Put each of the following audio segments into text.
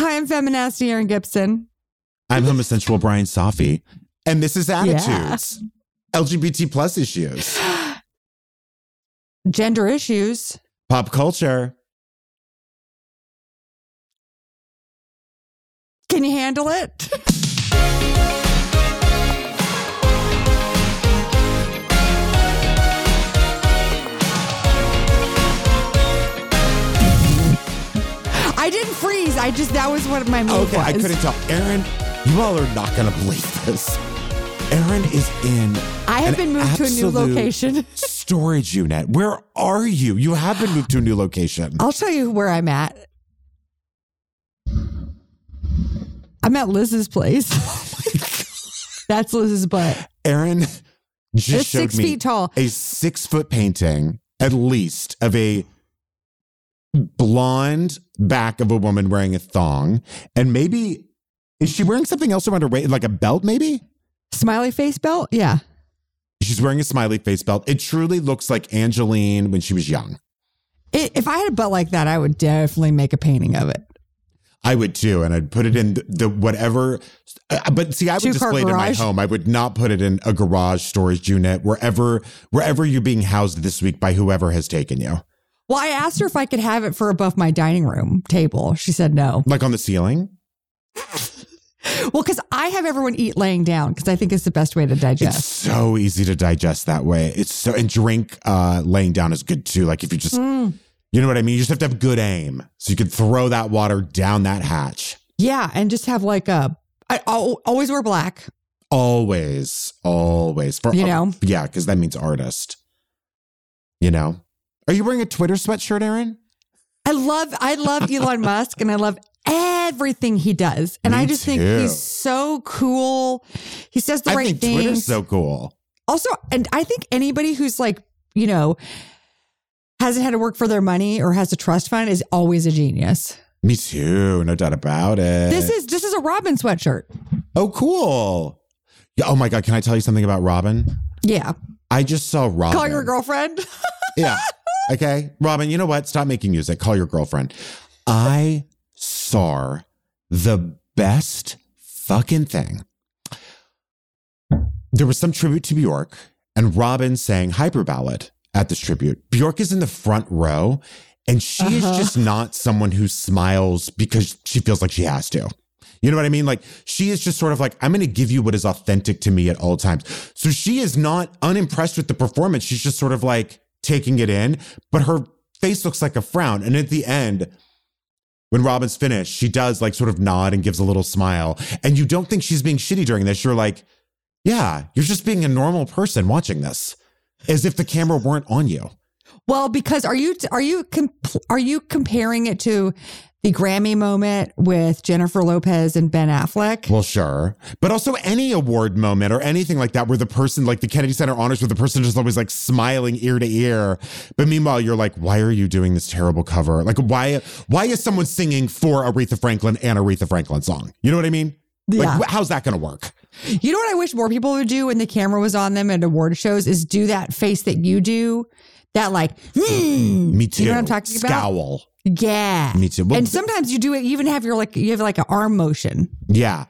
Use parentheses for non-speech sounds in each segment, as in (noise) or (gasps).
Hi, I'm feminasty Erin Gibson. I'm homosexual Brian Safi. And this is Attitudes. LGBT plus issues. (gasps) Gender issues. Pop culture. Can you handle it? (laughs) I didn't. I just that was what my move Okay, I couldn't tell. Erin, you all are not going to believe this. Erin is in. I have been moved to a new location. (laughs) Storage unit. Where are you? You have been moved to a new location. I'll show you where I'm at. I'm at Liz's place. (laughs) Oh That's Liz's butt. Erin just It's showed six me feet tall. a six foot painting, at least, of a blonde back of a woman wearing a thong. And maybe, is she wearing something else around her waist, like a belt, maybe? Smiley face belt? Yeah. She's wearing a smiley face belt. It truly looks like Angelyne when she was young. It, if I had a butt like that, I would definitely make a painting of it. I would too, and I'd put it in the, the whatever. uh, But see, I would Two-car display it in my home. I would not put it in a garage storage unit wherever wherever you're being housed this week by whoever has taken you. Well, I asked her if I could have it for above my dining room table. She said no. Like on the ceiling. Well, because I have everyone eat laying down because I think it's the best way to digest. It's so easy to digest that way. It's so and drink uh laying down is good too. Like if you just Mm. you know what I mean? You just have to have good aim. So you can throw that water down that hatch. Yeah, and just have like a. I always wear black. Always, always. For You know? yeah, because that means artist. You know? Are you wearing a Twitter sweatshirt, Erin? I love I love (laughs) Elon Musk and I love everything he does. And Me I just think he's so cool. He says the I right think things. Twitter's so cool. also, and I think anybody who's like, you know, hasn't had to work for their money or has a trust fund is always a genius. Me too, no doubt about it. This is this is a Robyn sweatshirt. oh cool. Yeah, oh my god, can I tell you something about Robyn? Yeah. I just saw Robyn. Call your girlfriend. (laughs) Yeah. Okay. Robyn, you know what? Stop making music. Call your girlfriend. I saw the best fucking thing. There was some tribute to Bjork, and Robyn sang Hyper Ballad at this tribute. Bjork is in the front row, and she is Uh-huh. just not someone who smiles because she feels like she has to. You know what I mean? Like she is just sort of like, I'm going to give you what is authentic to me at all times. So she is not unimpressed with the performance. She's just sort of like taking it in, but her face looks like a frown. And at the end, when Robyn's finished, she does like sort of nod and gives a little smile. And you don't think she's being shitty during this. You're like, yeah, you're just being a normal person watching this as if the camera weren't on you. Well, because are you are you are you comparing it to the Grammy moment with Jennifer Lopez and Ben Affleck? Well, sure. But also any award moment or anything like that where the person, like the Kennedy Center honors, where the person is always like smiling ear to ear. But meanwhile, you're like, why are you doing this terrible cover? Like, why, why is someone singing for Aretha Franklin and Aretha Franklin song? You know what I mean? Like, Yeah. how's that going to work? You know what I wish more people would do when the camera was on them at award shows is do that face that you do, that like, hmm. Me too. You know what I'm talking about? Scowl. Yeah. Me too. Well, and sometimes you do it. You even have your like you have like an arm motion. Yeah.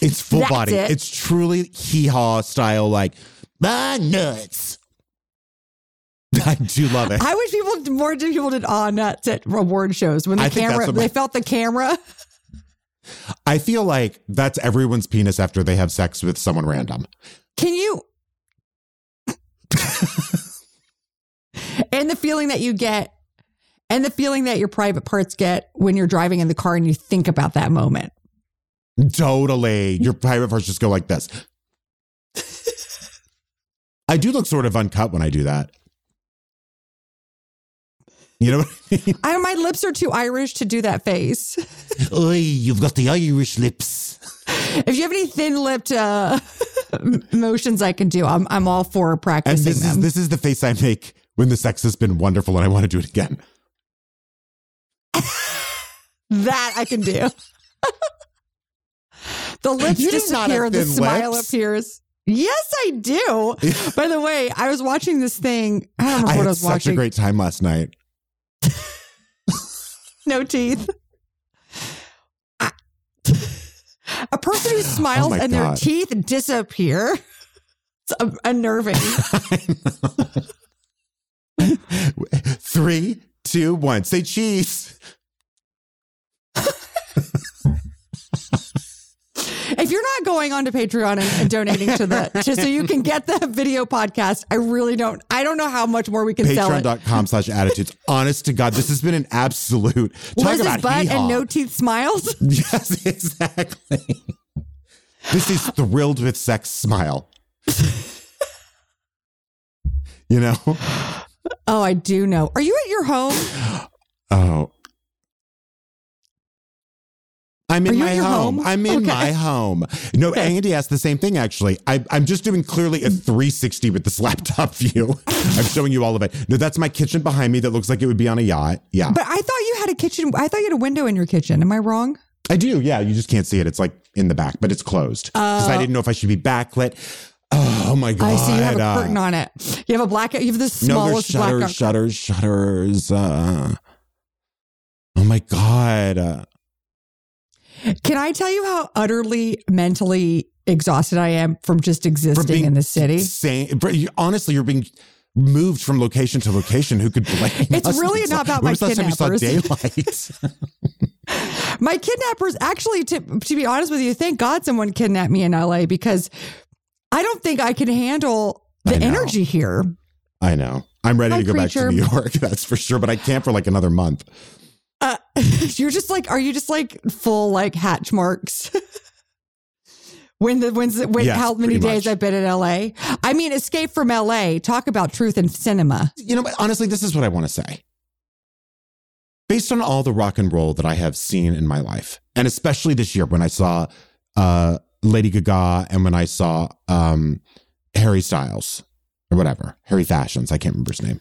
It's full body. it. It's truly hee haw style, like, my nuts. (laughs) I do love it. I wish people more people did aw nuts at award shows when the I camera they felt the camera. (laughs) I feel like that's everyone's penis after they have sex with someone random. Can you? (laughs) and the feeling that you get, and the feeling that your private parts get when you're driving in the car and you think about that moment. Totally. Your private parts just go like this. (laughs) I do look sort of uncut when I do that. You know what I mean? I my lips are too Irish to do that face. (laughs) Oy, you've got the Irish lips. if you have any thin lipped uh, motions, I can do. I'm I'm all for And practicing this is this is the face I make when the sex has been wonderful and I want to do it again. That I can do. (laughs) the lips You not disappear, the smile lips. appears. Yes, I do. (laughs) By the way, I was watching this thing. I don't remember I what I was such watching. a great time last night. (laughs) no teeth. A person who (gasps) oh smiles Oh and their teeth disappear. It's un- unnerving. Three, two, one. Say cheese. If you're not going on to Patreon and, and donating to the just so you can get the video podcast, I really don't. I don't know how much more we can sell it. Patreon.com (laughs) slash attitudes. Honest to God, this has been an absolute talk Liz's about butt hee-haw. and no teeth smiles. (laughs) Yes, exactly. this is thrilled with sex smile. you know? (gasps) Oh, I do know. Are you at your home? (gasps) Oh. I'm in my home. home? I'm in Okay. my home. No, Okay. Andy asked the same thing actually. I, I'm just doing clearly a 360 with this (laughs) laptop view. (laughs) I'm showing you all of it. No, that's my kitchen behind me that looks like it would be on a yacht. Yeah. But I thought you had a kitchen. I thought you had a window in your kitchen. Am I wrong? I do. Yeah. You just can't see it. It's like in the back, but it's closed. Because I Oh. didn't know if I should be backlit. Oh my God. I see you have a uh, curtain on it. You have a black. You have the smallest No, there's shutters, shutters, shutters. Uh, oh my God. Can I tell you how utterly mentally exhausted I am from just existing in the city? Same, honestly, you're being moved from location to location. Who could blame? It's us? really not about when my was the last time you saw kidnappers. daylight? (laughs) My kidnappers, actually, to to be honest with you, thank God someone kidnapped me in LA because I don't think I can handle the energy here. I know. I'm ready Hi, to go back to. New York. (laughs) That's for sure. But I can't for like another month. Uh, (laughs) you're just like, are you just like full like hatch marks? (laughs) when the when's when Yes, how many days much. I've been in LA? I mean, Escape from LA. Talk about truth in cinema. You know, but honestly, this is what I want to say. Based on all the rock and roll that I have seen in my life, and especially this year when I saw uh, Lady Gaga and when I saw um, Harry Styles or whatever, Harry Fashions, I can't remember his name.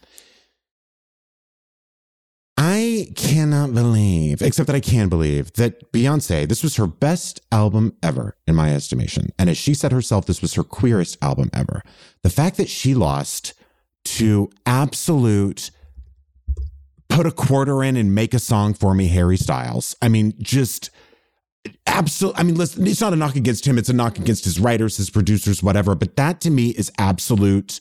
I cannot believe, except that I can believe, that Beyonce, this was her best album ever, in my estimation. And as she said herself, this was her queerest album ever. The fact that she lost to absolute put a quarter in and make a song for me, Harry Styles. I mean, just absolute. I mean, listen, it's not a knock against him, it's a knock against his writers, his producers, whatever. But that to me is absolute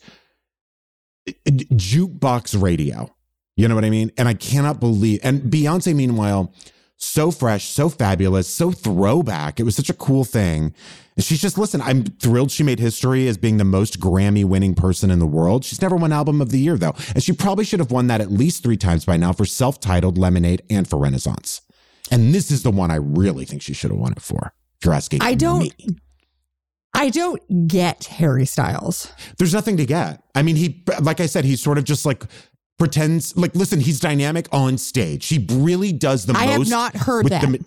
uh, jukebox radio. You know what I mean? And I cannot believe. And Beyonce, meanwhile, so fresh, so fabulous, so throwback. It was such a cool thing. And she's just, listen, I'm thrilled she made history as being the most Grammy winning person in the world. She's never won Album of the Year, though. And she probably should have won that at least three times by now for self titled Lemonade and for Renaissance. And this is the one I really think she should have won it for. If you're asking I don't- me. I don't get Harry Styles. There's nothing to get. I mean, he, like I said, he's sort of just like pretends, like, listen, he's dynamic on stage. He really does the I have most. not heard with that. the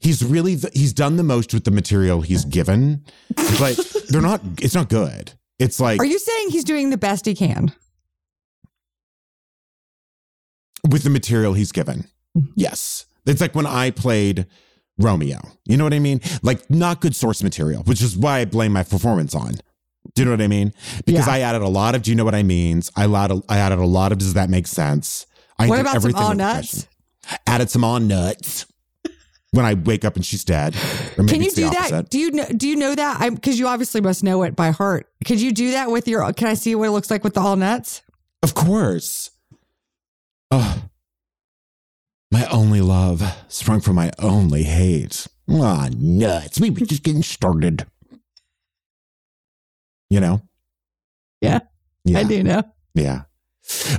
he's really the, he's done the most with the material he's given, but (laughs) they're not. It's not good. It's like Are you saying he's doing the best he can? with the material he's given. Mm-hmm. Yes, it's like when I played Romeo. You know what I mean? Like not good source material, which is why I blame my performance on. Do you know what I mean? Because Yeah. I added a lot of. Do you know what I means? I added. I added a lot of. Does that make sense? I What about some all nuts? Added some on nuts. When I wake up and she's dead, Can you do that? Do you know? Do you know that? I'm because you obviously must know it by heart. Could you do that with your? Can I see what it looks like with the all nuts? Of course. Oh, my only love sprung from my only hate. Ah, nuts. We were just getting started. You know? Yeah, Yeah. I do know. Yeah.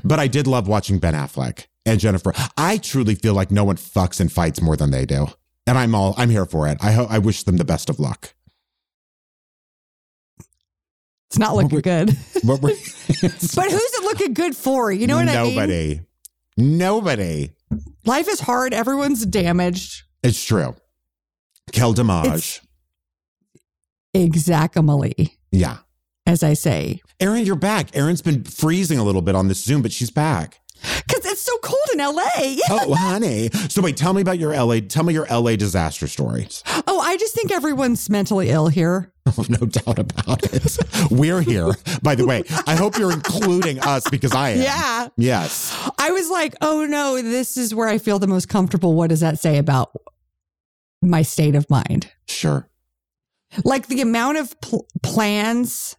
But I did love watching Ben Affleck and Jennifer. I truly feel like no one fucks and fights more than they do. And I'm all I'm here for it. I hope I wish them the best of luck. It's not looking good. (laughs) (laughs) But who's it looking good for? You know what I mean? Nobody. Nobody. Life is hard. Everyone's damaged. It's true. Kel Damage. Exactly, yeah. As I say, Erin, you're back. Erin's been freezing a little bit on this Zoom, but she's back. because it's so cold in LA. (laughs) Oh, honey. So wait, tell me about your LA. Tell me your LA disaster stories. Oh, I just think everyone's mentally ill here. (laughs) Oh, no doubt about it. We're here, by the way. I hope you're including us because I am. Yeah. Yes. I was like, oh no, this is where I feel the most comfortable. What does that say about my state of mind? Sure. Like the amount of pl- plans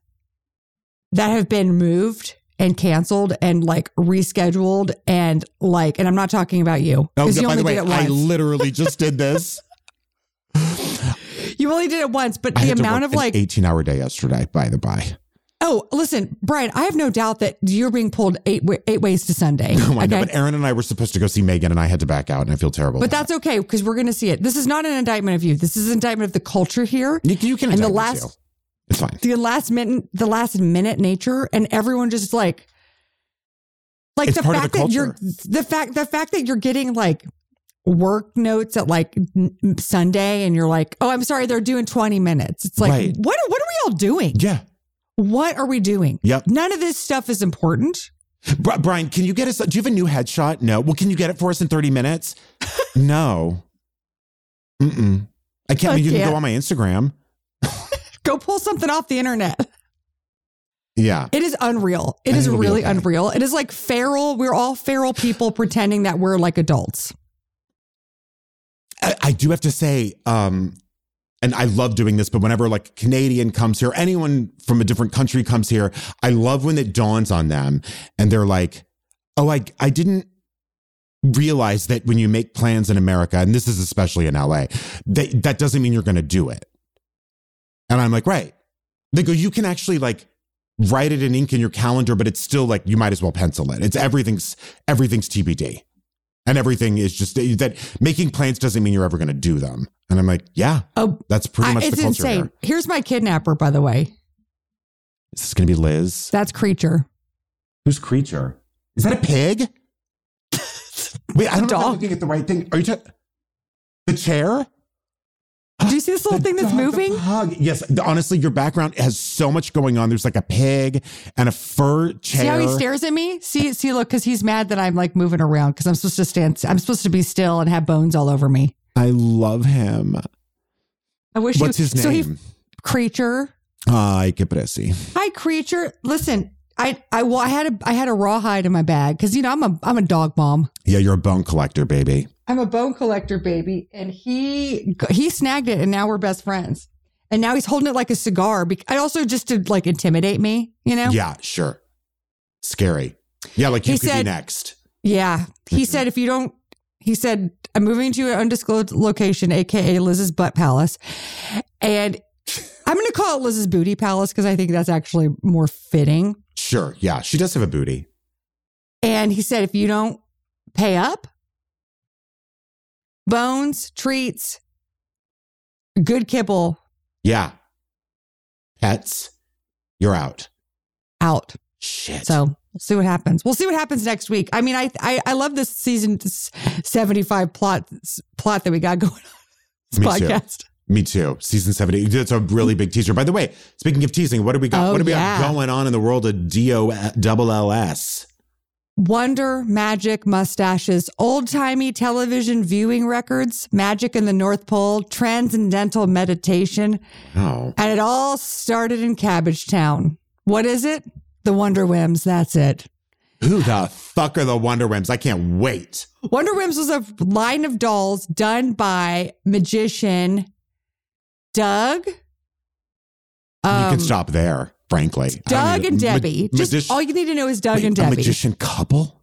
that have been moved and canceled and like rescheduled and like, and I'm not talking about you Oh, you by the way, I literally (laughs) just did this. you only did it once, but I the amount of like, 18 hour day yesterday, by the by. oh, listen, Brian, I have no doubt that you're being pulled eight eight ways to Sunday. (laughs) Oh, I know, but Aaron and I were supposed to go see Megan, and I had to back out, and I feel terrible. But that's okay because we're going to see it. This is not an indictment of you. This is an indictment of the culture here. you, you can and the last-. It's fine. the last minute the last minute nature and everyone just like like It's the fact the that you're the fact the fact that you're getting like work notes at like Sunday and you're like oh I'm sorry they're doing 20 minutes it's like Right. what what are we all doing Yeah. what are we doing Yep. none of this stuff is important Bri- Brian, can you get us? Do you have a new headshot? No. Well, can you get it for us in 30 minutes? (laughs) no. Mm-mm. I can't. I mean, you can can't. go on my Instagram. Go pull something off the internet Yeah. it is unreal It is think it'll be really okay. unreal it is like feral we're all feral people (laughs) pretending that we're like adults I, I do have to say, um, and I love doing this, but whenever like Canadian comes here, anyone from a different country comes here, I love when it dawns on them and they're like, oh, I, I didn't realize that when you make plans in America, and this is especially in LA, that, that doesn't mean you're going to do it. And I'm like, right. They go, you can actually like write it in ink in your calendar, but it's still like, you might as well pencil it. It's everything's, everything's TBD. And everything is just that making plans doesn't mean you're ever going to do them. And I'm like, yeah, oh that's pretty I- much it's the culture insane here. here's my kidnapper by the way Is this going to be Liz? that's creature Who's creature? Is that a pig? (laughs) Wait, I don't know if Dog. I'm looking at the right thing. Are you talking the chair? Do you see this little The thing that's moving? pug. Yes. honestly, your background has so much going on. There's like a pig and a fur chair. See how he stares at me? See, see, look, because he's mad that I'm like moving around because I'm supposed to stand. I'm supposed to be still and have bones all over me. I love him. I wish. What's you, his So he, name? creature. Ay, que presi. Hi, creature. Listen, I, I, well, I had a, I had a rawhide in my bag because you know I'm a, I'm a dog mom. Yeah, you're a bone collector, baby. I'm a bone collector, baby, and he, he snagged it, and now we're best friends. And now he's holding it like a cigar. I also just to like intimidate me, you know. Yeah, sure. Scary. Yeah, like you He could said- be next. Yeah. He said, if you don't, he said, I'm moving to an undisclosed location, AKA Liz's butt palace. And I'm going to call it Liz's booty palace because I think that's actually more fitting. Sure. Yeah, she does have a booty. And he said, if you don't pay up, bones, treats, good kibble Yeah. Pets, you're out. out. Shit. So we'll see what happens. We'll see what happens next week. I mean, I I, I love this season 75 plot plot that we got (laughs) going on this Me too. Me too. Season 70. That's a really big teaser. By the way, speaking of teasing, what do we got? Oh, what do we yeah. got going on in the world of DO double LS? Wonder, magic, mustaches, old timey television viewing records, magic in the North Pole, transcendental meditation. Oh. And it all started in Cabbage Town. What is it? The Wonder Whims. That's it. Who the fuck are the Wonder Whims? I can't wait. Wonder Whims was a line of dolls done by magician Doug. you Um, can stop there, frankly. Doug and ma- Debbie. Just magic- all you need to know is Doug Wait, and A Debbie. magician couple?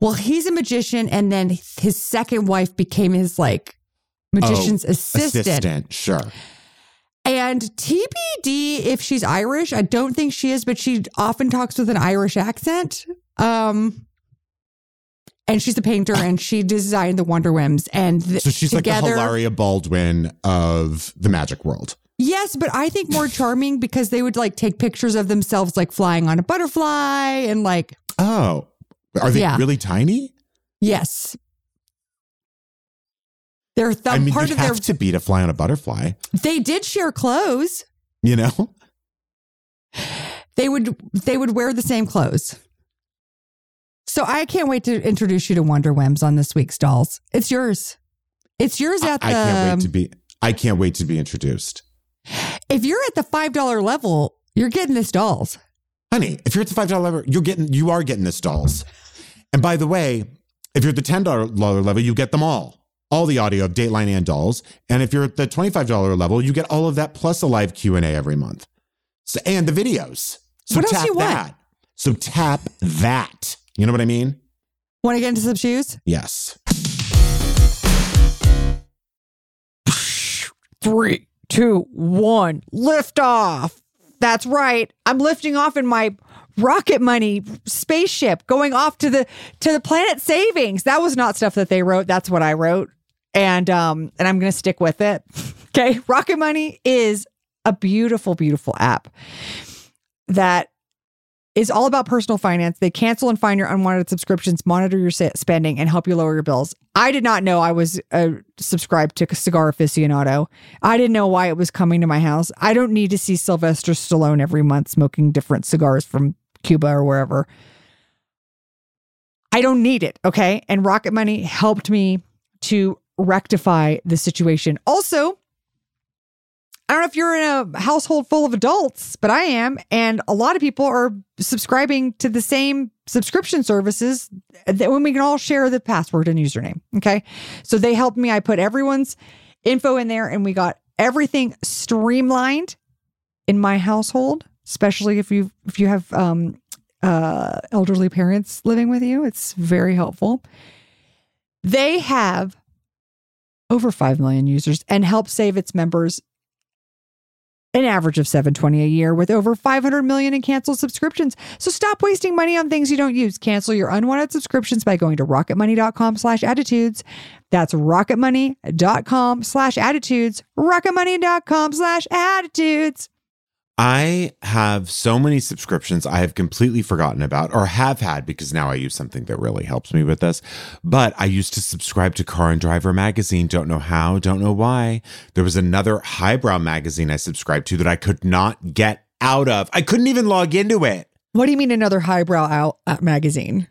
Well, he's a magician, and then his second wife became his like magician's assistant. Oh, Assistant, sure. And TBD if she's Irish. I don't think she is, but she often talks with an Irish accent. Um, and she's a painter, and she designed the Wonder Whims. And th- So she's together, like the Hilaria Baldwin of the magic world. Yes, but I think more charming because they would like take pictures of themselves like flying on a butterfly and like Oh. Are they Yeah. really tiny? yes. Their thumb I mean, part of their to be to fly on a butterfly, they did share clothes. you know? They would they would wear the same clothes. So I can't wait to introduce you to Wonder Whims on this week's dolls. It's yours. It's yours at the I can't wait to be I can't wait to be introduced. If you're at the five dollar level, you're getting this dolls. Honey, if you're at the five dollar level, you're getting you are getting this dolls. And by the way, if you're at the ten dollar level, you get them all. all the audio of Dateline and Dolls. And if you're at the $25 level, you get all of that plus a live Q&A every month. So, and the videos. So What else tap you want? that. So tap that. You know what I mean? Want to get into some shoes? Yes. Three, two, one, lift off. That's right. I'm lifting off in my rocket money spaceship going off to the to the planet savings. That was not stuff that they wrote. That's what I wrote. And um and I'm going to stick with it. (laughs) Okay? Rocket Money is a beautiful beautiful app that is all about personal finance. They cancel and find your unwanted subscriptions, monitor your spending, and help you lower your bills. I did not know I was uh, subscribed to Cigar Aficionado. I didn't know why it was coming to my house. I don't need to see Sylvester Stallone every month smoking different cigars from Cuba or wherever. I don't need it. Okay. And Rocket Money helped me to rectify the situation. Also, I don't know if you're in a household full of adults, but I am. And a lot of people are subscribing to the same subscription services that when we can all share the password and username. Okay. So they helped me. I put everyone's info in there and we got everything streamlined in my household, especially if you if you have um uh elderly parents living with you. It's very helpful. They have over 5 million users and help save its members an average of 720 a year with over 500 million in canceled subscriptions. So stop wasting money on things you don't use. Cancel your unwanted subscriptions by going to rocketmoney.com slash attitudes. That's rocketmoney.com slash attitudes. Rocketmoney.com slash attitudes. I have so many subscriptions I have completely forgotten about or have had because now I use something that really helps me with this. But I used to subscribe to Car and Driver magazine. Don't know how, don't know why. There was another highbrow magazine I subscribed to that I could not get out of. I couldn't even log into it. What do you mean another highbrow out uh, magazine?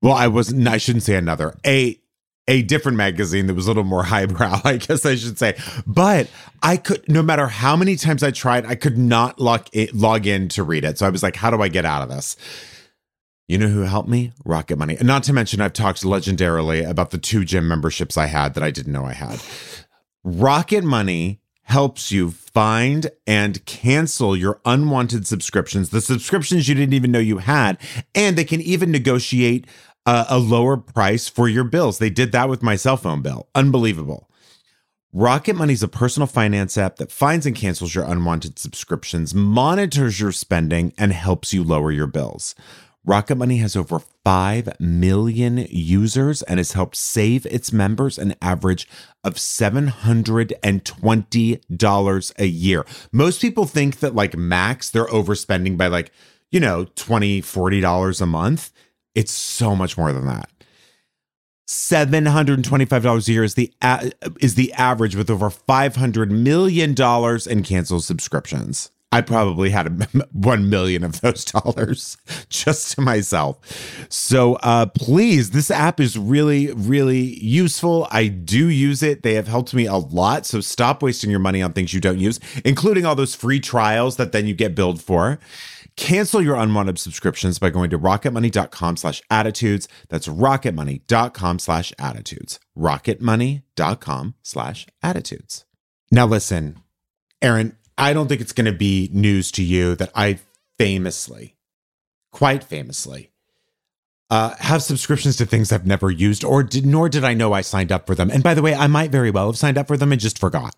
Well, I wasn't, I shouldn't say another. A a different magazine that was a little more (laughs) highbrow, I guess I should say. But I could, no matter how many times I tried, I could not log it, log in to read it. So I was like, how do I get out of this? You know who helped me? Rocket Money. Not to mention, I've talked legendarily about the two gym memberships I had that I didn't know I had. Rocket Money helps you find and cancel your unwanted subscriptions, the subscriptions you didn't even know you had, and they can even negotiate a, a lower price for your bills. They did that with my cell phone bill. Unbelievable. Rocket Money is a personal finance app that finds and cancels your unwanted subscriptions, monitors your spending, and helps you lower your bills. Rocket Money has over 5 million users and has helped save its members an average of $720 a year. Most people think that, like, max, they're overspending by, like, you know, $20, $40 a month. It's so much more than that. $725 a year is the a- is the average with over 500 million dollars in canceled subscriptions. I probably had a, 1 million of those (laughs) dollars just to myself. So uh please this app is really really useful. I do use it. They have helped me a lot. So stop wasting your money on things you don't use, including all those free trials that then you get billed for. Cancel your unwanted subscriptions by going to rocketmoney.com slash attitudes. That's rocketmoney.com slash attitudes. Rocketmoney.com slash attitudes. Now listen, Erin, I don't think it's going to be news to you that I famously, quite famously, uh, have subscriptions to things I've never used, or did, nor did I know I signed up for them. And by the way, I might very well have signed up for them and just forgot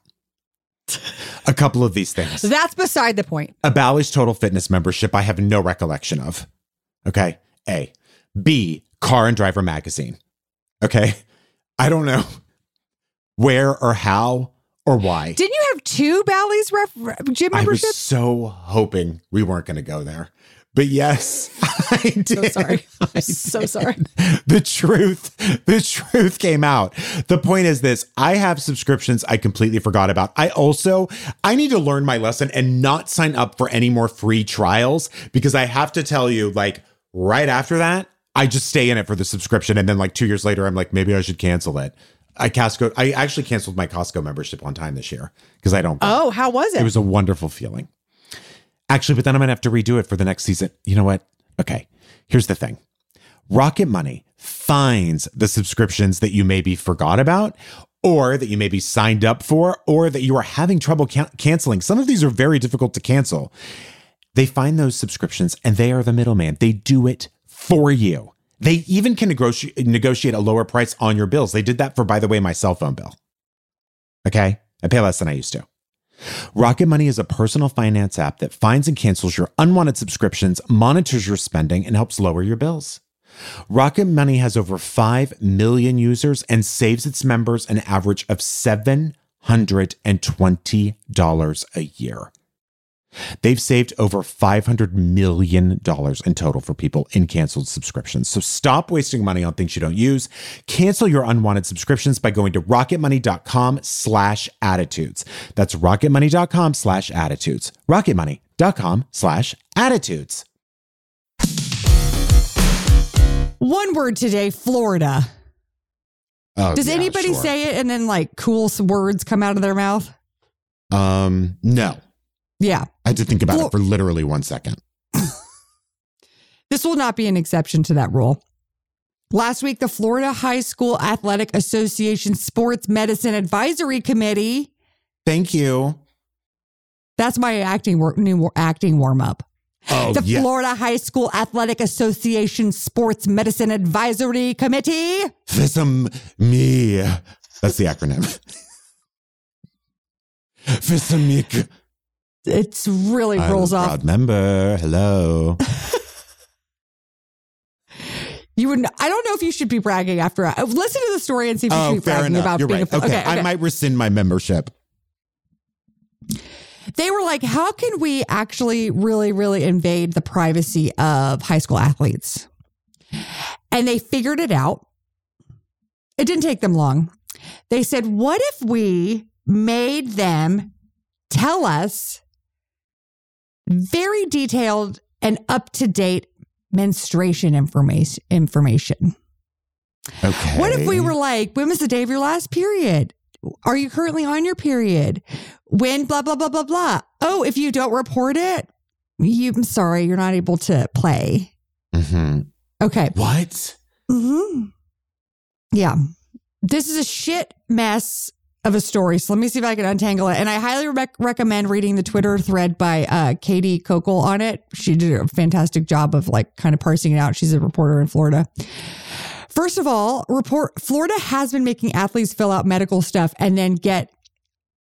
(laughs) a couple of these things. That's beside the point. A Bally's Total Fitness membership I have no recollection of. Okay. A. B. Car and Driver Magazine. Okay. I don't know (laughs) where or how or why. Didn't you have two Bally's ref- gym I was memberships? so hoping we weren't going to go there. But yes, (laughs) I did. (laughs) So sorry. I'm so sorry. The truth, the truth came out. The point is this I have subscriptions I completely forgot about. I also, I need to learn my lesson and not sign up for any more free trials because I have to tell you, like, right after that, I just stay in it for the subscription. And then, like, two years later, I'm like, maybe I should cancel it. I Costco, I actually canceled my Costco membership on time this year because I don't. Oh, how was it? It was a wonderful feeling. Actually, but then I'm to have to redo it for the next season. You know what? Okay. Here's the thing Rocket Money finds the subscriptions that you maybe forgot about or that you maybe signed up for or that you are having trouble can- canceling. Some of these are very difficult to cancel. They find those subscriptions and they are the middleman. They do it for you. They even can negotiate, negotiate a lower price on your bills. They did that for, by the way, my cell phone bill. Okay. I pay less than I used to. Rocket Money is a personal finance app that finds and cancels your unwanted subscriptions, monitors your spending, and helps lower your bills. Rocket Money has over 5 million users and saves its members an average of $720 a year. They've saved over $500 million in total for people in canceled subscriptions. So stop wasting money on things you don't use. Cancel your unwanted subscriptions by going to rocketmoney.com slash attitudes. That's rocketmoney.com slash attitudes. rocketmoney.com slash attitudes. One word today, Florida. Oh, Does yeah, anybody sure. say it and then like cool words come out of their mouth? Um, no. Yeah. I had to think about Well- it for literally one second. (laughs) This will not be an exception to that rule. Last week, the Florida High School Athletic Association Sports Medicine Advisory Committee, Thank you. that's my acting wor- new acting warm up. Oh, the yeah. Florida High School Athletic Association Sports Medicine Advisory Committee. FISM me. That's the acronym. (laughs) FISMIC. It's really rolls I'm a off. Proud member. Hello. You would. I don't know if you should be bragging after. I, listen to the story and see if you oh, should oh, be fair bragging enough. about You're being right. a. Okay, I might rescind my membership. they were like, how can we actually really, really invade the privacy of high school athletes? And they figured it out. It didn't take them long. They said, what if we made them tell us very detailed and up to date menstruation information information? Okay. What if we were like, when was the day of your last period? Are you currently on your period? When blah blah blah blah blah. Oh, if you don't report it, you I'm sorry, you're not able to play. Mhm. Okay. What? hmm Yeah. This is a shit mess of a story. So let me see if I can untangle it. And I highly rec- recommend reading the Twitter thread by uh, Katie Kokel on it. She did a fantastic job of like kind of parsing it out. She's a reporter in Florida. First of all, report Florida has been making athletes fill out medical stuff and then get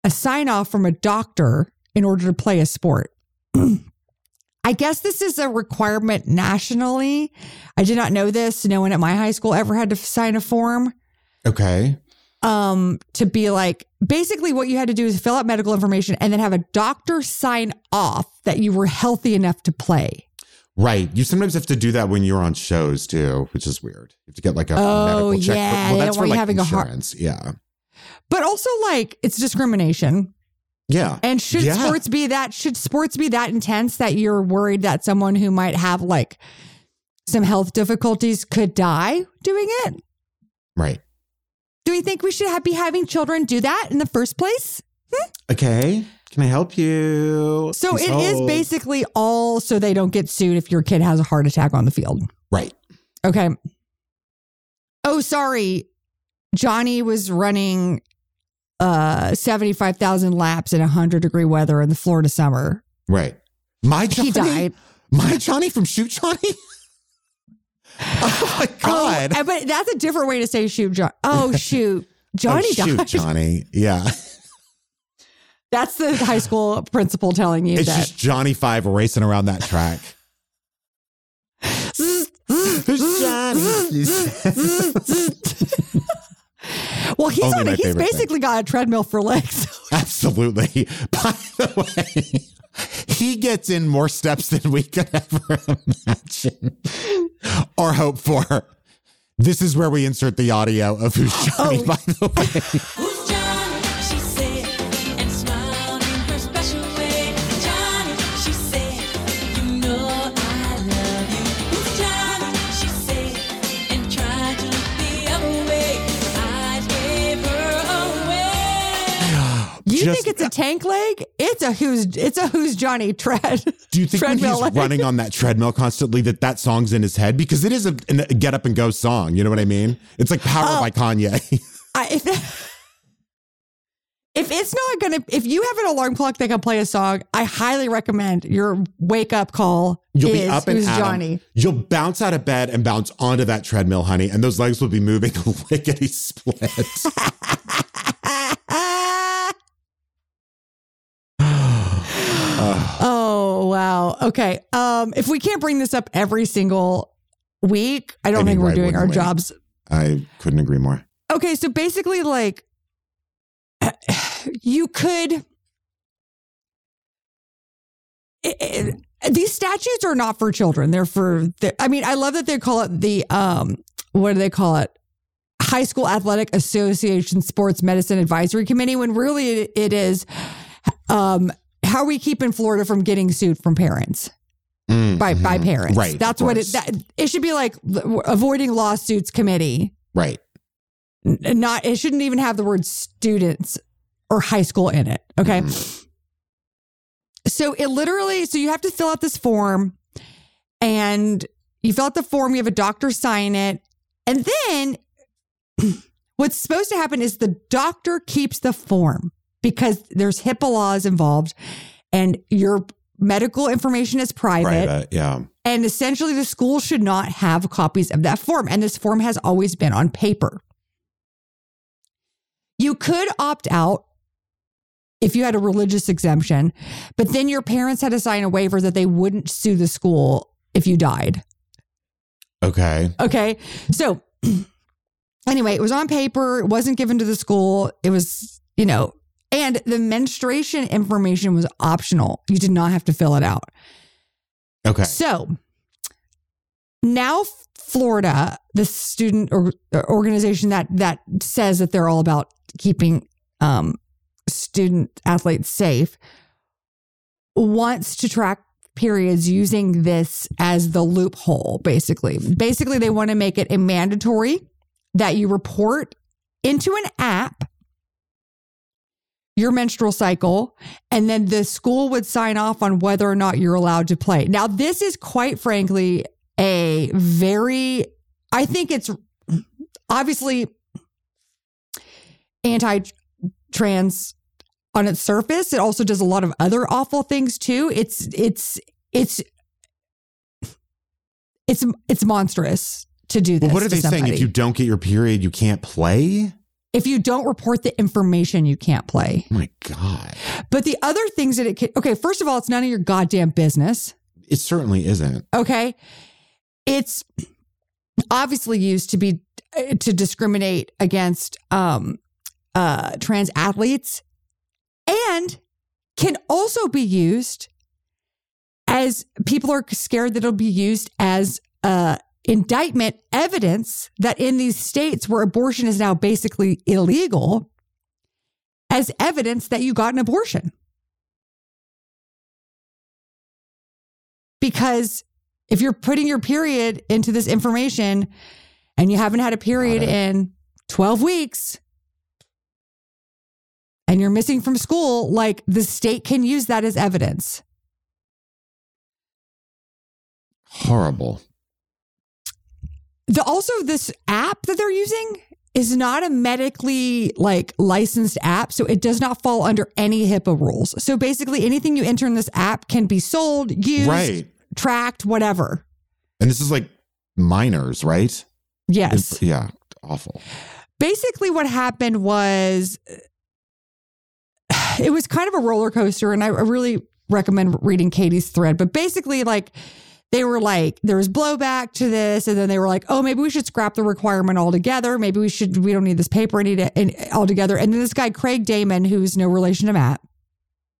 a sign off from a doctor in order to play a sport. (clears throat) I guess this is a requirement nationally. I did not know this. No one at my high school ever had to sign a form Okay. Um, to be like basically what you had to do is fill out medical information and then have a doctor sign off that you were healthy enough to play. Right. You sometimes have to do that when you're on shows too, which is weird. You have to get like a Oh, medical check. yeah, Well, that's for like having a heart- insurance. Yeah. But also like it's discrimination. Yeah. And should Yeah. sports be that should sports be that intense that you're worried that someone who might have like some health difficulties could die doing it? Right. Do we think we should have, be having children do that in the first place? Okay. Can I help you? So it is basically all so they don't get sued if your kid has a heart attack on the field. Right. Okay. Oh, sorry. Johnny was running uh 75,000 laps in 100 degree weather in the Florida summer. Right. My Johnny. He died. (laughs) My Johnny from Shoot Johnny? (laughs) (laughs) oh my oh, God. Oh, but that's a different way to say shoot John. Oh, (laughs) shoot. Johnny oh, shoot, died. Johnny. Yeah. (laughs) That's the high school principal telling you It's that. just Johnny Five racing around that track. Johnny. well, he's Only on he's favorite thing. basically got a treadmill for legs. Absolutely. By the way, he gets in more steps than we could (laughs) ever imagine or hope for. This is where we insert the audio of who's Johnny, Oh. by the way. (laughs) You you just- think it's a uh, tank leg? It's a who's it's a who's Johnny tread. Do you think when he's leg. running on that treadmill constantly that that song's in his head? Because it is a, a get up and go song. You know what I mean? It's like Power Oh. by Kanye. (laughs) I, if, if it's not gonna, if you have an alarm clock that can play a song, I highly recommend your wake up call. You'll is be up and who's. Johnny. You'll bounce out of bed and bounce onto that treadmill, honey, and those legs will be moving (laughs) lickety split. (laughs) oh wow. Okay. Um, if we can't bring this up every single week, I don't I mean, think we're doing our we? jobs. I couldn't agree more. Okay, so basically, like, (sighs) you could. it- it- these statutes are not for children. They're for. The, I mean, I love that they call it the um. What do they call it? High School Athletic Association Sports Medicine Advisory Committee. When really it, it is, um, how are we keeping Florida from getting sued from parents? Mm, by by mhm. parents. Right. That's what it that it should be like avoiding lawsuits committee. right. Not it shouldn't even have the word students or high school in it. Okay. Mm-hmm. So it literally so you have to fill out this form and you fill out the form, you have a doctor sign it, and then (clears throat) what's supposed to happen is the doctor keeps the form because there's HIPAA laws involved and your medical information is private. Private. Yeah. And essentially, the school should not have copies of that form. And this form has always been on paper. You could opt out if you had a religious exemption, but then your parents had to sign a waiver that they wouldn't sue the school if you died. Okay. Okay. So, (clears throat) anyway, it was on paper. It wasn't given to the school. It was, you know, and the menstruation information was optional. You did not have to fill it out. Okay. So now Florida, the student or, or organization that that says that they're all about keeping um, student athletes safe, wants to track periods using this as the loophole. Basically, basically they want to make it a mandatory that you report into an app your menstrual cycle, and then the school would sign off on whether or not you're allowed to play. Now, this is quite frankly a very, I think it's obviously anti trans on its surface. It also does a lot of other awful things too. It's, it's, it's, it's, it's monstrous to do this. Well, what are they saying? If you don't get your period, you can't play? If you don't report the information, you can't play. Oh my God. But the other things that it can, okay, first of all, it's none of your goddamn business. It certainly isn't. Okay. It's obviously used to be, to discriminate against um, uh, trans athletes and can also be used as people are scared that it'll be used as uh, indictment evidence that in these states where abortion is now basically illegal as evidence that you got an abortion. Because if you're putting your period into this information and you haven't had a period in 12 weeks and you're missing from school, like the state can use that as evidence. Horrible. The also this app that they're using is not a medically like licensed app, so it does not fall under any HIPAA rules. So basically, anything you enter in this app can be sold, used, Right. tracked, whatever. And this is like minors, right? Yes. It's- yeah. Awful. basically what happened was (sighs) it was kind of a roller coaster and i I really recommend reading katie's thread but basically like they were like there was blowback to this. And then they were like oh maybe we should scrap the requirement altogether. Maybe we should we don't need this paper any and altogether. And then this guy craig damon who's no relation to matt.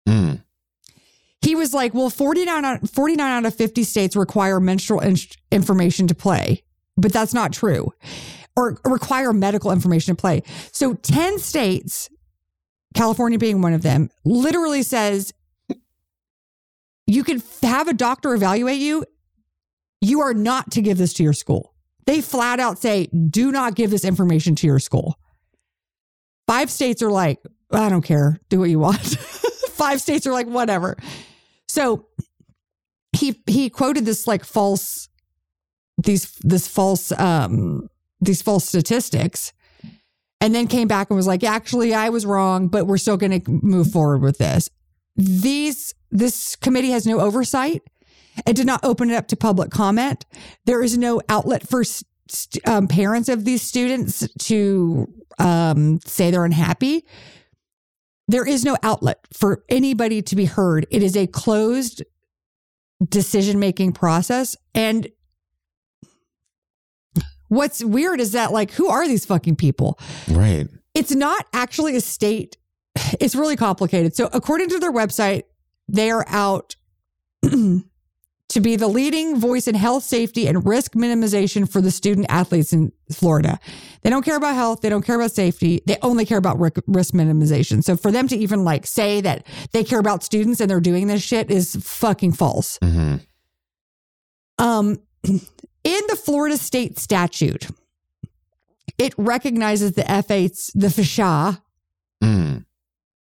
Mm. he was like well 49 out, 49 out of 50 states require menstrual in- information to play but that's not true. Or require medical information to play. So 10 states california being one of them literally says you can have a doctor evaluate you you are not to give this to your school they flat out say do not give this information to your school five states are like I don't care. Do what you want. (laughs) Five states are like, whatever. So he he quoted this like false these this false um these false statistics and then came back and was like actually I was wrong but we're still going to move forward with this. These this committee has no oversight. It did not open it up to public comment. There is no outlet for st- um, parents of these students to um, say they're unhappy. There is no outlet for anybody to be heard. It is a closed decision making process. And what's weird is that, like, who are these fucking people? Right. It's not actually a state. It's really complicated. So, according to their website, they are out (clears throat) to be the leading voice in health, safety, and risk minimization for the student athletes in Florida. They don't care about health. They don't care about safety. They only care about risk, minimization. So for them to even like say that they care about students and they're doing this shit is fucking false. hmm Um, (clears throat) in the Florida state statute, it recognizes the F8, the FSHA, Mm.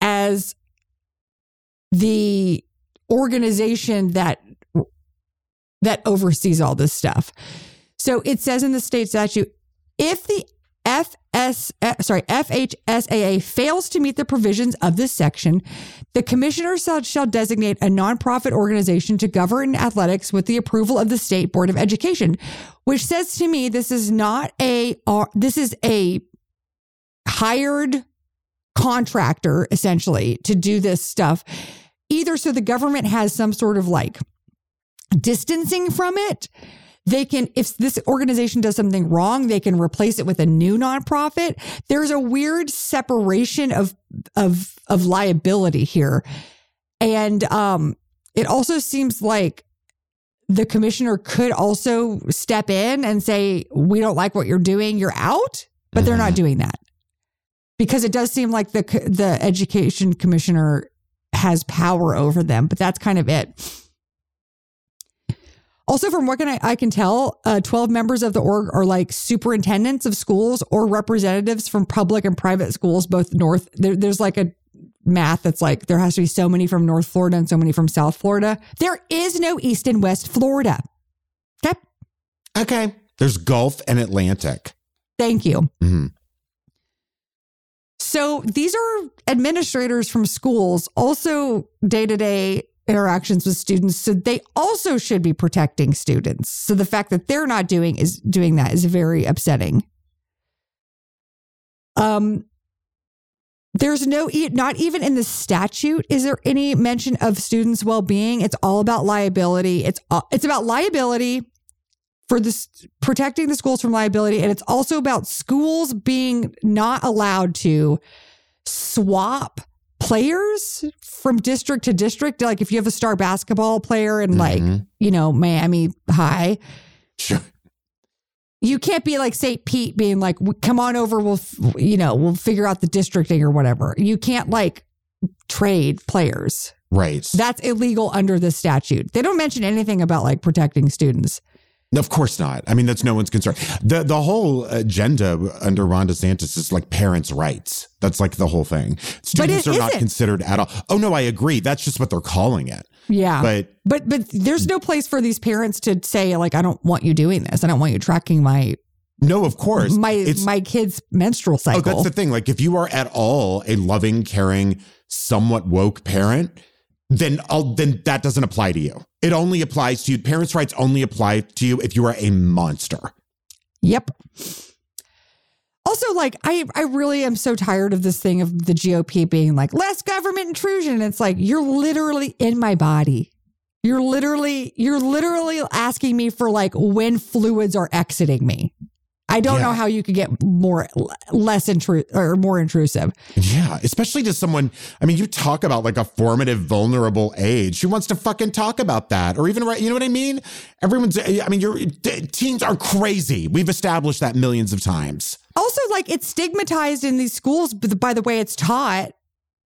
as the organization that that oversees all this stuff. So it says in the state statute, if the FS uh, sorry FHSAA fails to meet the provisions of this section, the commissioner shall, shall designate a nonprofit organization to govern athletics with the approval of the state board of education, which says to me this is not a uh, this is a hired contractor essentially to do this stuff. Either so the government has some sort of like distancing from it. They can, if this organization does something wrong, they can replace it with a new nonprofit. There's a weird separation of of of liability here. And um it also seems like the commissioner could also step in and say, We don't like what you're doing, you're out. But they're not doing that. Because it does seem like the the education commissioner has power over them, but that's kind of it. Also, from what can I, I can tell, uh, 12 members of the org are like superintendents of schools or representatives from public and private schools, both North. There, there's like a math that's like there has to be so many from North Florida and so many from South Florida. There is no East and West Florida. Okay. Okay. There's Gulf and Atlantic. Thank you. Mhm. So these are administrators from schools, also day to day interactions with students. So they also should be protecting students. So the fact that they're not doing is doing that is very upsetting. Um, there's no, not even in the statute is there any mention of students' well being. It's all about liability. It's all, it's about liability for this protecting the schools from liability and it's also about schools being not allowed to swap players from district to district like if you have a star basketball player in like Mhm. you know Miami High Sure. you can't be like St. Pete being like come on over we'll f- you know we'll figure out the districting or whatever you can't like trade players Right. that's illegal under the statute they don't mention anything about like protecting students Of course not. I mean, that's no one's concern. The the whole agenda under Ron DeSantis is like parents' rights. That's like the whole thing. Students are not considered at all. Oh no, I agree. That's just what they're calling it. yeah But But but there's no place for these parents to say like I don't want you doing this. I don't want you tracking my no, of course. my it's, my kid's menstrual cycle. Oh, that's the thing. Like, if you are at all a loving, caring, somewhat woke parent, then I'll, then that doesn't apply to you. It only applies to you. Parents' rights only apply to you if you are a monster. yep. Also, like I I really am so tired of this thing of the GOP being like less government intrusion. It's like you're literally in my body. You're literally you're literally asking me for like when fluids are exiting me. I don't Yeah. know how you could get more less intru- or more intrusive. Yeah, especially to someone. I mean, you talk about like a formative, vulnerable age. Who wants to fucking talk about that? Or even, right? You know what I mean? Everyone's. I mean, your teens are crazy. We've established that millions of times. Also, like it's stigmatized in these schools by the way it's taught.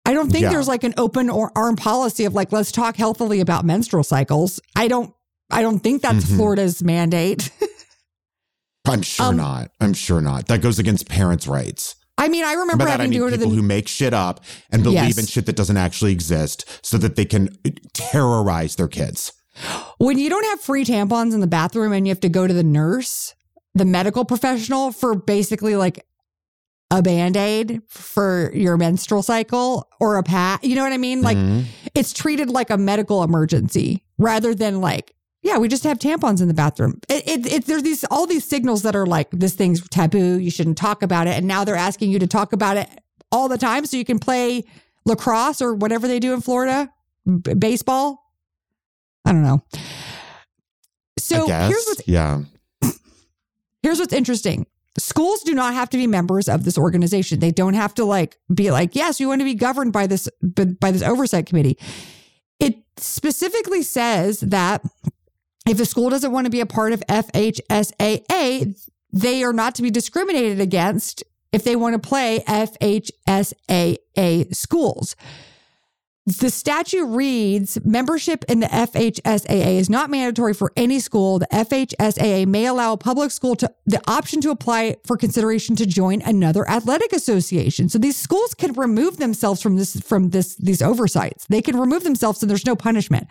I don't think Yeah. there's like an open or arm policy of like let's talk healthily about menstrual cycles. I don't. I don't think that's Mhm. Florida's mandate. (laughs) I'm sure Um, not. I'm sure not. That goes against parents' rights. I mean, I remember that I having to mean go to people the who make shit up and believe Yes. in shit that doesn't actually exist so that they can terrorize their kids. when you don't have free tampons in the bathroom and you have to go to the nurse, the medical professional for basically like a band-aid for your menstrual cycle or a pat. You know what I mean? Like Mhm. it's treated like a medical emergency rather than like, yeah, we just have tampons in the bathroom. It, it, it, there's these all these signals that are like this thing's taboo. You shouldn't talk about it, and now they're asking you to talk about it all the time so you can play lacrosse or whatever they do in Florida, B- baseball. I don't know. So here's what's yeah. (coughs) here's what's interesting. Schools do not have to be members of this organization. They don't have to like be like, yes, you want to be governed by this by this oversight committee. It specifically says that if a school doesn't want to be a part of FHSAA, they are not to be discriminated against if they want to play FHSAA schools. The statute reads membership in the FHSAA is not mandatory for any school. The FHSAA may allow a public school to the option to apply for consideration to join another athletic association. So these schools can remove themselves from this from this these oversights. They can remove themselves and there's no punishment.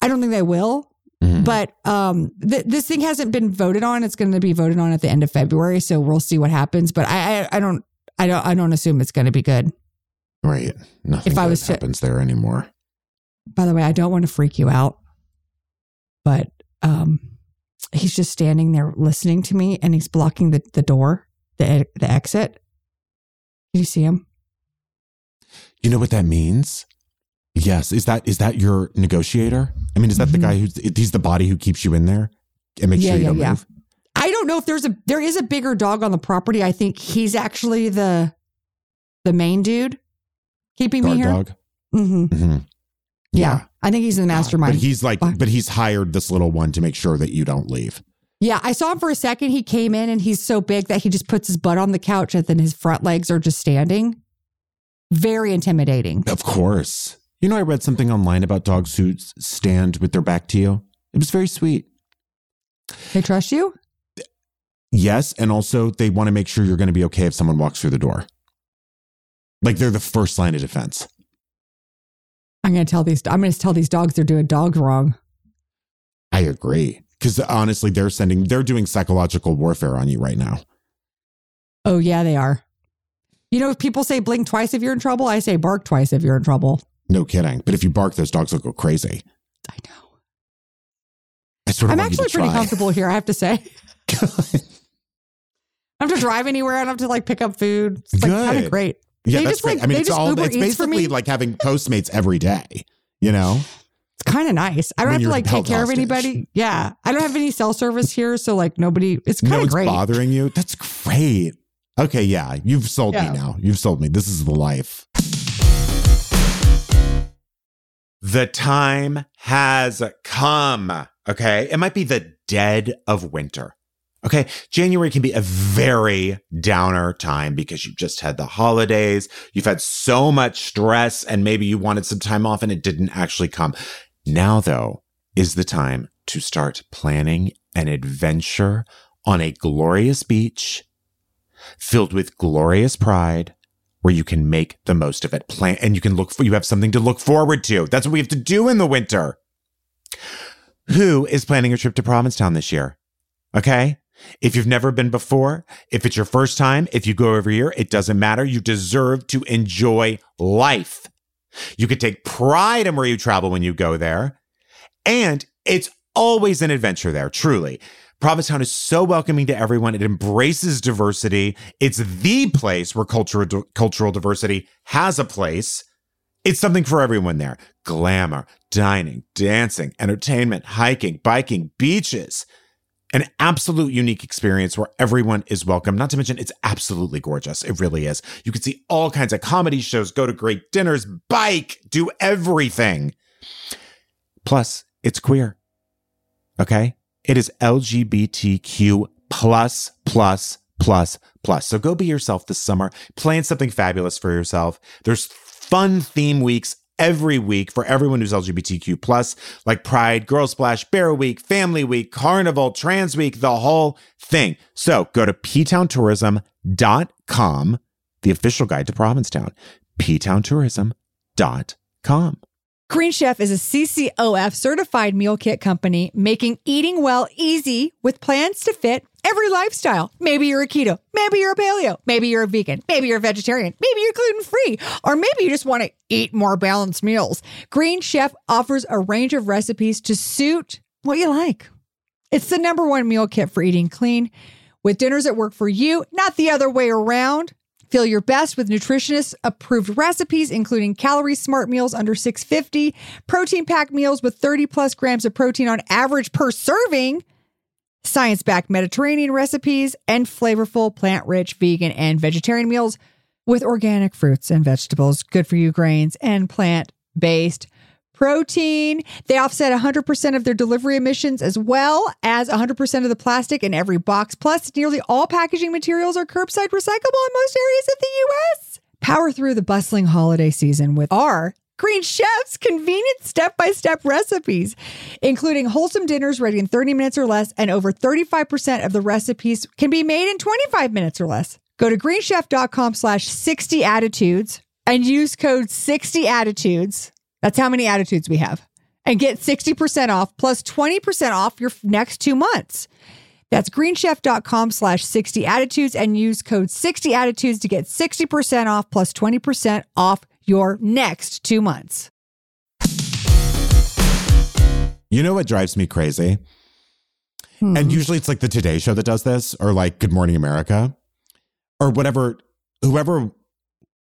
I don't think they will, Mhm. but um, th- this thing hasn't been voted on. It's going to be voted on at the end of February, so we'll see what happens. But I, I, I don't, I don't, I don't assume it's going to be good. Right. Nothing If I was to- happens there anymore. By the way, I don't want to freak you out, but um, he's just standing there listening to me, and he's blocking the the door, the the exit. Did you see him? You know what that means? Yes. Is that is that your negotiator? I mean, is that the Mhm. guy who's he's the body who keeps you in there and makes Yeah, sure you yeah, don't yeah. move? I don't know if there's a there is a bigger dog on the property. I think he's actually the the main dude keeping Guard me here. dog. hmm hmm Yeah. I think he's in the mastermind. But he's like, but he's hired this little one to make sure that you don't leave. Yeah, I saw him for a second. He came in and he's so big that he just puts his butt on the couch and then his front legs are just standing. Very intimidating. Of course. You know, I read something online about dogs who stand with their back to you. It was very sweet. They trust you? Yes. And also, they want to make sure you're going to be okay if someone walks through the door. Like they're the first line of defense. I'm going to tell these I'm going to tell these dogs they're doing dogs wrong. I agree. Because honestly, they're sending, they're doing psychological warfare on you right now. Oh yeah, they are. You know, if people say blink twice if you're in trouble. I say bark twice if you're in trouble. No kidding. But if you bark, those dogs will go crazy. I know. I sort of I'm want you to actually pretty comfortable here, I have to say. (laughs) I don't have to drive anywhere. I don't have to like pick up food. It's like kind of great. yeah, They that's just, great. like- I mean, it's all, Uber it's basically like having Postmates every day, you know? It's kind of nice. I don't have to like take care of anybody. Yeah. I don't have any cell service here. So like nobody, it's kind of one's great. bothering you. That's great. Okay, yeah, you've sold Yeah. me now. You've sold me. This is the life. The time has come. Okay. It might be the dead of winter. Okay. January can be a very downer time because you've just had the holidays. You've had so much stress and maybe you wanted some time off and it didn't actually come. Now, though, is the time to start planning an adventure on a glorious beach filled with glorious pride where you can make the most of it. Plan and you can look for you have something to look forward to. That's what we have to do in the winter. Who is planning a trip to Provincetown this year? Okay? If you've never been before, if it's your first time, if you go every year, it doesn't matter. You deserve to enjoy life. You could take pride in where you travel when you go there. And it's always an adventure there, truly. Provincetown is so welcoming to everyone. It embraces diversity. It's the place where cultural cultural diversity has a place. It's something for everyone there. Glamour, dining, dancing, entertainment, hiking, biking, beaches. An absolute unique experience where everyone is welcome. Not to mention, it's absolutely gorgeous. It really is. You can see all kinds of comedy shows, go to great dinners, bike, do everything. Plus, it's queer. Okay? It is LGBTQ plus, plus, plus, plus. So go be yourself this summer. Plan something fabulous for yourself. There's fun theme weeks every week for everyone who's LGBTQ plus, like Pride, Girl Splash, Bear Week, Family Week, Carnival, Trans Week, the whole thing. So go to ptowntourism.com, the official guide to Provincetown. ptowntourism.com. Green Chef is a CCOF certified meal kit company making eating well easy with plans to fit every lifestyle. Maybe you're a keto, maybe you're a paleo, maybe you're a vegan, maybe you're a vegetarian, maybe you're gluten free, or maybe you just want to eat more balanced meals. Green Chef offers a range of recipes to suit what you like. It's the number one meal kit for eating clean with dinners that work for you, not the other way around. Feel your best with nutritionist approved recipes, including calorie smart meals under 650, protein packed meals with 30 plus grams of protein on average per serving, science backed Mediterranean recipes, and flavorful plant rich vegan and vegetarian meals with organic fruits and vegetables, good for you grains, and plant based protein. They offset 100% of their delivery emissions as well as 100% of the plastic in every box. Plus, nearly all packaging materials are curbside recyclable in most areas of the U.S. Power through the bustling holiday season with our Green Chef's convenient step by step recipes, including wholesome dinners ready in 30 minutes or less, and over 35% of the recipes can be made in 25 minutes or less. Go to greenchef.com slash 60 attitudes and use code 60 attitudes. That's how many attitudes we have. And get 60% off plus 20% off your next two months. That's greenchef.com slash 60 attitudes and use code 60 attitudes to get 60% off plus 20% off your next two months. You know what drives me crazy? Hmm. And usually it's like the Today Show that does this, or like Good Morning America, or whatever, whoever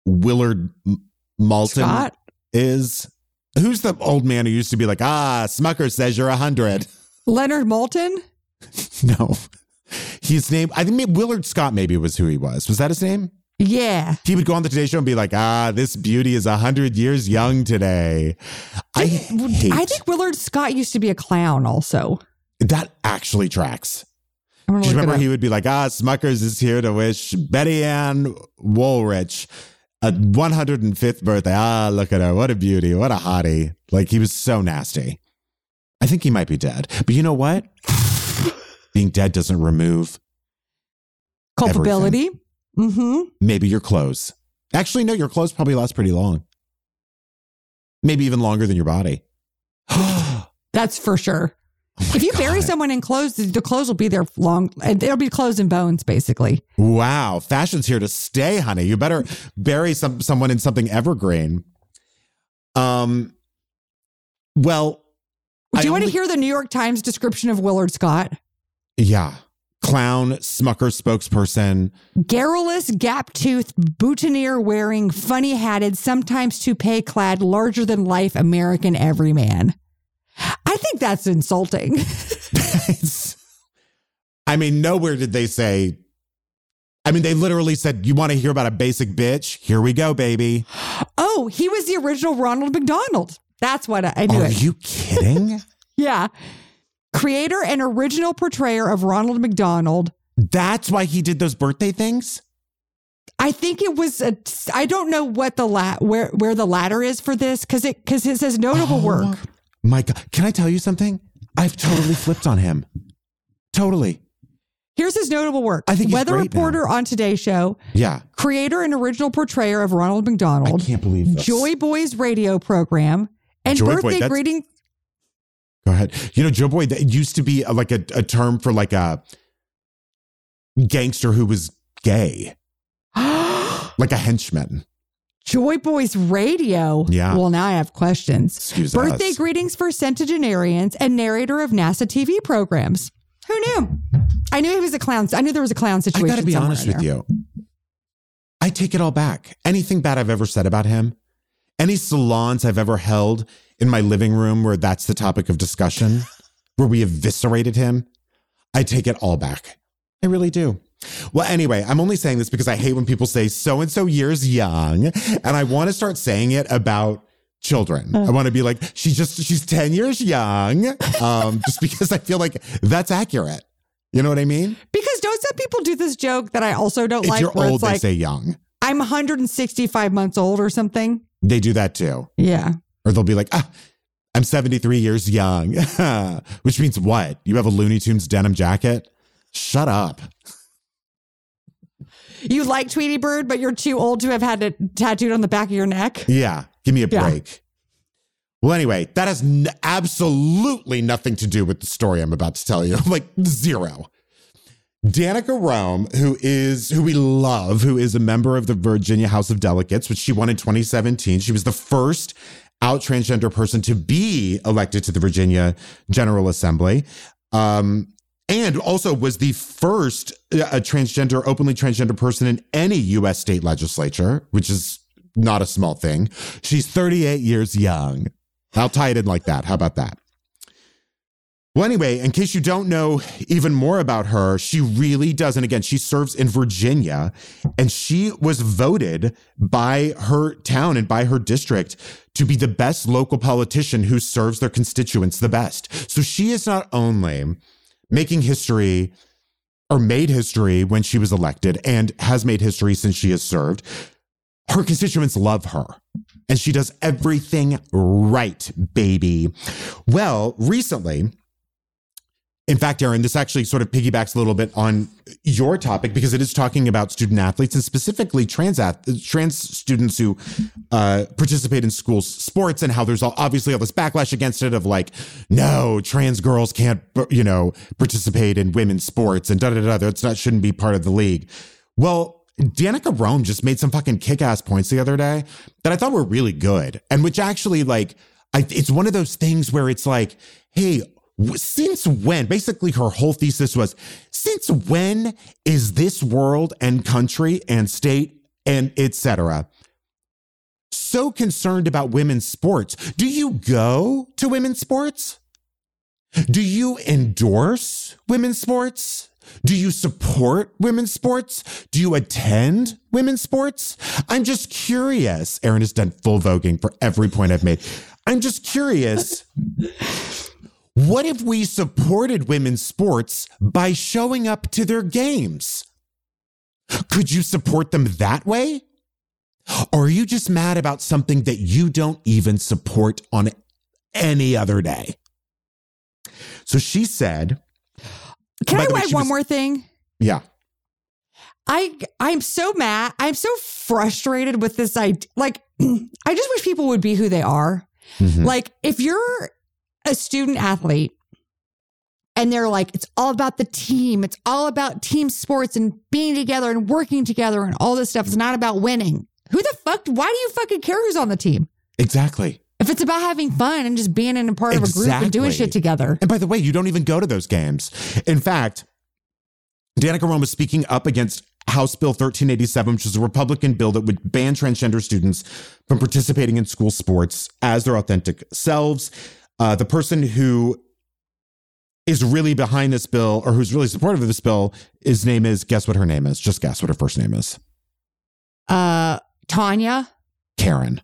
Willard M- Malton Scott? is. Who's the old man who used to be like, ah, Smucker says you're a hundred? Leonard Moulton? (laughs) No, his name. I think maybe Willard Scott maybe was who he was. Was that his name? Yeah. He would go on the Today Show and be like, ah, this beauty is a hundred years young today. I hate I think Willard Scott used to be a clown also. that actually tracks. Do you remember he would be like, ah, Smuckers is here to wish Betty Ann Woolrich a 105th birthday. Ah, look at her. What a beauty. What a hottie. Like he was so nasty. I think he might be dead. But you know what? (laughs) Being dead doesn't remove Culpability. Mm-hmm. maybe your clothes. Actually, no, your clothes probably last pretty long. Maybe even longer than your body. (gasps) That's for sure. If you bury someone in clothes, the clothes will be there long. It'll be clothes and bones, basically. Wow, fashion's here to stay, honey. You better bury some someone in something evergreen. Um well, Do I you want to hear the New York Times description of Willard Scott? yeah. Clown, Smucker spokesperson. Garrulous, gap toothed, boutonniere wearing, funny hatted, sometimes toupee clad, larger than life American everyman. That's insulting. (laughs) (laughs) I mean, nowhere did they say I mean, they literally said, You want to hear about a basic bitch? Here we go, baby. (gasps) oh, he was the original Ronald McDonald. That's what I, I knew Are it. you kidding? (laughs) yeah. Creator and original portrayer of Ronald McDonald. That's why he did those birthday things? I think it was a. I don't know what the la where where the ladder is for this because it because it says notable Oh, work. My God. Can I tell you something? I've totally flipped on him. Totally. Here's his notable work. I think he's weather great now. reporter on Today Show, Yeah. creator and original portrayer of Ronald McDonald. I can't believe this. Joy Boys radio program, and Joy birthday that's- greeting. Go ahead. You know, Joe Boy, that used to be a, like a, a term for like a gangster who was gay, (gasps) like a henchman. Joy Boys Radio. Yeah. Well, now I have questions. Excuse Birthday us. greetings for centenarians and narrator of NASA TV programs. Who knew? I knew he was a clown. I knew there was a clown situation. I got to be honest with you. I take it all back. Anything bad I've ever said about him, any salons I've ever held in my living room where that's the topic of discussion, (laughs) where we eviscerated him, I take it all back. I really do. Well, anyway, I'm only saying this because I hate when people say so and so years young, and I want to start saying it about children. I want to be like, she's just she's 10 years young. Um, just because I feel like that's accurate. You know what I mean? Because don't some people do this joke that I also don't like. If like you're old, they like say young. I'm 165 months old or something. They do that too. Yeah. Or they'll be like, ah, I'm 73 years young. (laughs) Which means what? You have a Looney Tunes denim jacket? Shut up. You like Tweety Bird, but you're too old to have had it tattooed on the back of your neck. Yeah, give me a Yeah. break. Well, anyway, that has n- absolutely nothing to do with the story I'm about to tell you. (laughs) like zero. Danica Roem, who is who we love, who is a member of the Virginia House of Delegates, which she won in 2017. She was the first out transgender person to be elected to the Virginia General Assembly. Um, and also was the first uh, transgender, openly transgender person in any U.S. state legislature, which is not a small thing. She's 38 years young. I'll tie it in like that. How about that? Well, anyway, in case you don't know even more about her, she really does. And again, she serves in Virginia and she was voted by her town and by her district to be the best local politician who serves their constituents the best. So she is not only making history or made history when she was elected and has made history since she has served. Her constituents love her and she does everything right, baby. Well, recently, in fact, Erin, this actually sort of piggybacks a little bit on your topic because it is talking about student athletes and specifically trans trans students who uh, participate in school sports and how there's all, obviously all this backlash against it of like, no, trans girls can't, you know, participate in women's sports and da da da. That's not shouldn't be part of the league. Well, Danica Roem just made some fucking kick ass points the other day that I thought were really good and which actually like, I, it's one of those things where it's like, hey, since when basically her whole thesis was since when is this world and country and state and etc so concerned about women's sports do you go to women's sports do you endorse women's sports do you support women's sports? Do you attend women's sports? I'm just curious. Erin has done full voguing for every point I've made. I'm just curious. (laughs) What if we supported women's sports by showing up to their games? Could you support them that way? Or are you just mad about something that you don't even support on any other day? So she said, Can I add one was- more thing? yeah, I I'm so mad. I'm so frustrated with this idea. Like, (clears throat) I just wish people would be who they are. Mhm. Like, if you're a student athlete and they're like, it's all about the team, it's all about team sports and being together and working together and all this stuff. It's not about winning. Who the fuck? Why do you fucking care who's on the team? exactly. If it's about having fun and just being in a part of a group and doing shit together. And by the way, you don't even go to those games. In fact, Danica Roem was speaking up against House Bill 1387, which is a Republican bill that would ban transgender students from participating in school sports as their authentic selves. Uh, the person who is really behind this bill or who's really supportive of this bill, his name is, guess what her name is? Just guess what her first name is. Uh, Tanya. Karen.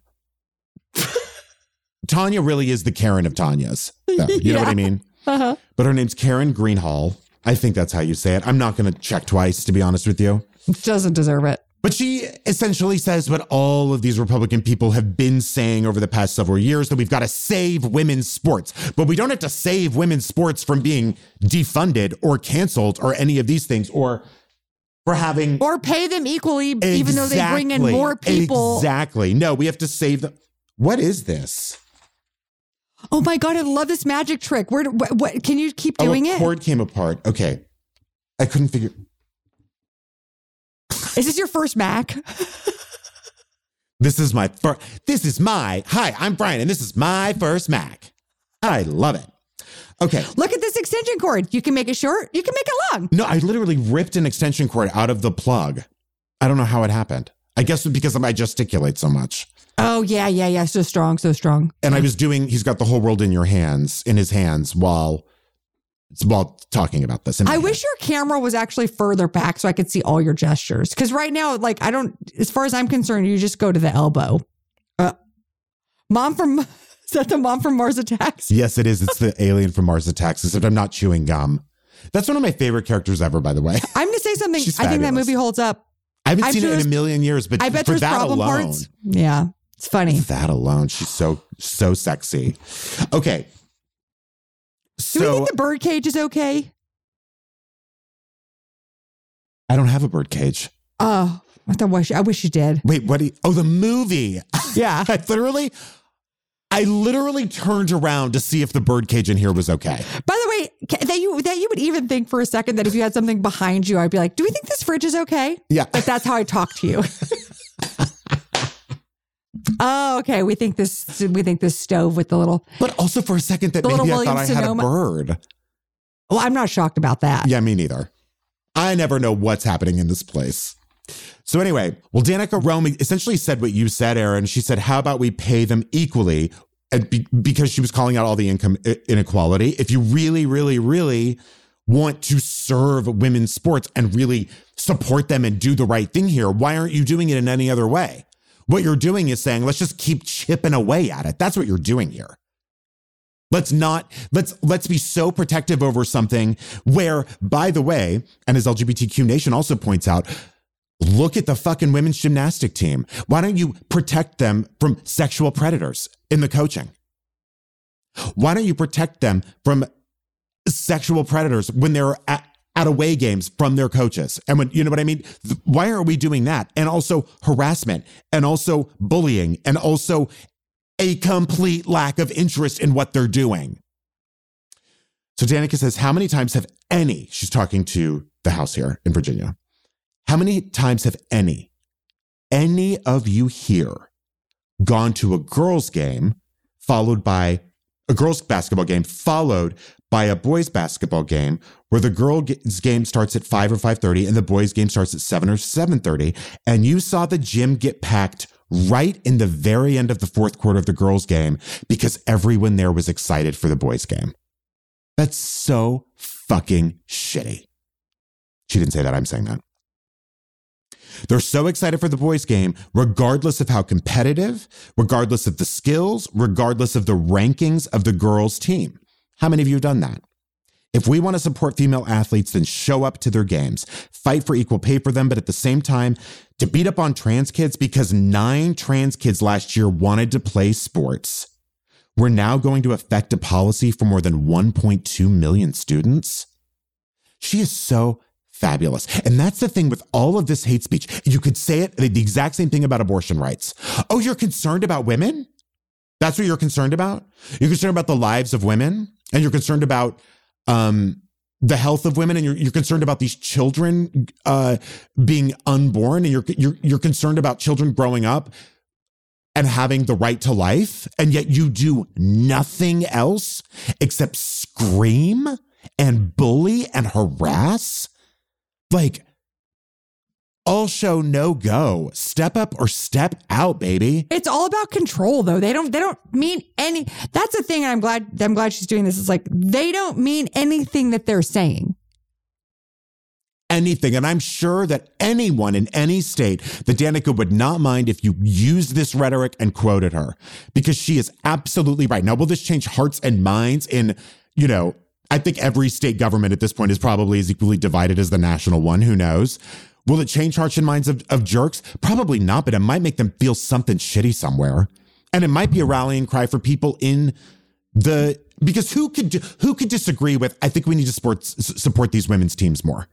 (laughs) Tanya really is the Karen of Tanya's. though. You know what I mean? Uh-huh. But her name's Karen Greenhalgh. I think that's how you say it. I'm not going to check twice, to be honest with you. Doesn't deserve it. But she essentially says what all of these Republican people have been saying over the past several years that we've got to save women's sports. But we don't have to save women's sports from being defunded or canceled or any of these things or for having. Or pay them equally, even though they bring in more people. Exactly. No, we have to save them. What is this? Oh my god, I love this magic trick. Where? What? what can you keep Oh, doing a it? cord came apart. Okay. I couldn't figure. Is this your first Mac? This is my first. This is my. Hi, I'm Bryan, and this is my first Mac. I love it. Okay. Look at this extension cord. You can make it short. You can make it long. No, I literally ripped an extension cord out of the plug. I don't know how it happened. I guess because I gesticulate so much. Oh yeah, yeah, yeah. So strong, so strong. And I was doing. He's got the whole world in your hands, in his hands, while while talking about this. I wish your camera was actually further back so I could see all your gestures. Because right now, like I don't. As far as I'm concerned, you just go to the elbow. Uh, mom from (laughs) is that the mom from Mars Attacks? Yes, it is. It's the (laughs) alien from Mars Attacks. Except I'm not chewing gum. That's one of my favorite characters ever, by the way. I'm gonna say something. I think that movie holds up. I haven't I'm seen it in a million years, but I bet for there's that problem alone, parts. Yeah. It's funny. That alone, she's so so sexy. Okay. Do we So think the bird cage is okay? I don't have a bird cage. Oh, I thought wish I wish you did. Wait, what? Do you, oh, the movie. Yeah. (laughs) I literally, I literally turned around to see if the bird cage in here was okay. By the way, that you that you would even think for a second that if you had something behind you, I'd be like, "Do we think this fridge is okay?" Yeah. Like that's how I talk to you. (laughs) oh, okay. We think this. We think this stove with the little. But also for a second that maybe I thought I had a bird. Well, I'm not shocked about that. Yeah, me neither. I never know what's happening in this place. So anyway, well, Danica Roem essentially said what you said, Erin. She said, "How about we pay them equally?" And be, because she was calling out all the income inequality. If you really, really, really want to serve women's sports and really support them and do the right thing here, why aren't you doing it in any other way? What you're doing is saying, let's just keep chipping away at it. That's what you're doing here. Let's not let's let's be so protective over something where, by the way, and as LGBTQ Nation also points out, look at the fucking women's gymnastic team. Why don't you protect them from sexual predators in the coaching? Why don't you protect them from sexual predators when they're at, at away games from their coaches? And when you know what I mean? Why are we doing that? And also harassment and also bullying and also a complete lack of interest in what they're doing. So Danica says, How many times have any, she's talking to the house here in Virginia, how many times have any, any of you here gone to a girls' game followed by a girls' basketball game followed by a boys' basketball game where the girls' game starts at 5 or 5.30 and the boys' game starts at 7 or 7.30 and you saw the gym get packed right in the very end of the fourth quarter of the girls' game because everyone there was excited for the boys' game. That's so fucking shitty. She didn't say that. I'm saying that. They're so excited for the boys' game, regardless of how competitive, regardless of the skills, regardless of the rankings of the girls' team. How many of you have done that? If we want to support female athletes, then show up to their games, fight for equal pay for them, but at the same time, to beat up on trans kids because nine trans kids last year wanted to play sports. We're now going to affect a policy for more than 1.2 million students. She is so fabulous. And that's the thing with all of this hate speech. You could say it the exact same thing about abortion rights. Oh, you're concerned about women? That's what you're concerned about? You're concerned about the lives of women and you're concerned about um, the health of women and you're, you're concerned about these children uh, being unborn and you're, you're, you're concerned about children growing up and having the right to life. And yet you do nothing else except scream and bully and harass. Like, all show no go. Step up or step out, baby. It's all about control, though. They don't. They don't mean any. That's the thing. And I'm glad. I'm glad she's doing this. It's like they don't mean anything that they're saying. anything. And I'm sure that anyone in any state, that Danica would not mind if you used this rhetoric and quoted her because she is absolutely right. Now, will this change hearts and minds in, you know, I think every state government at this point is probably as equally divided as the national one. Who knows? Will it change hearts and minds of, of jerks? Probably not, but it might make them feel something shitty somewhere. And it might be a rallying cry for people in the because who could who could disagree with I think we need to support support these women's teams more.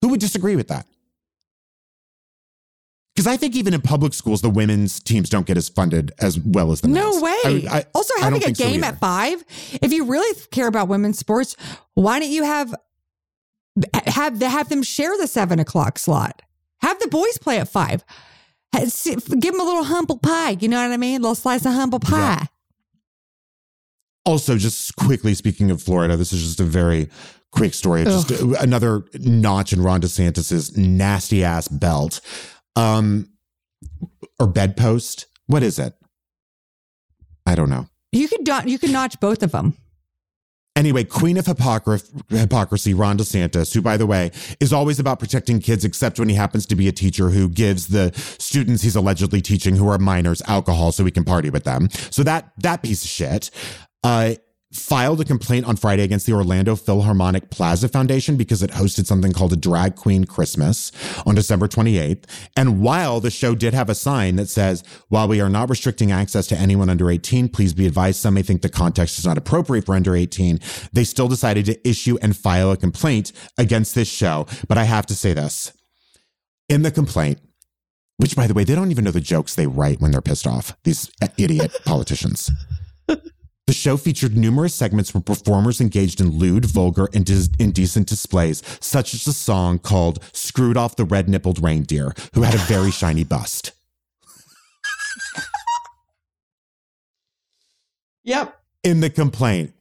Who would disagree with that? Because I think even in public schools, the women's teams don't get as funded as well as the No men's. No way. I- I- also, having a think so game at five. If you really care about women's sports, why don't you have have have them share the seven o'clock slot? Have the boys play at five. Give them a little humble pie. You know what I mean? A little slice of humble pie. Also, just quickly speaking of Florida, this is just a very quick story. Just another notch in Ron DeSantis's nasty ass belt, um, or bedpost. What is it? I don't know. You could do- you could notch both of them. Anyway, queen of hypocr- hypocrisy, Ron DeSantis, who, by the way, is always about protecting kids, except when he happens to be a teacher who gives the students he's allegedly teaching, who are minors, alcohol so he can party with them. So that that piece of shit. Uh, filed a complaint on Friday against the Orlando Philharmonic Plaza Foundation because it hosted something called a Drag Queen Christmas on December 28th. And while the show did have a sign that says, while we are not restricting access to anyone under 18, please be advised some may think the context is not appropriate for under 18, they still decided to issue and file a complaint against this show. But I have to say this in the complaint, which by the way, they don't even know the jokes they write when they're pissed off, these idiot politicians. The show featured numerous segments where performers engaged in lewd, vulgar, and dis- indecent displays, such as a song called Screwed Off the Red Nippled Reindeer, who had a very shiny bust. Yep. In the complaint.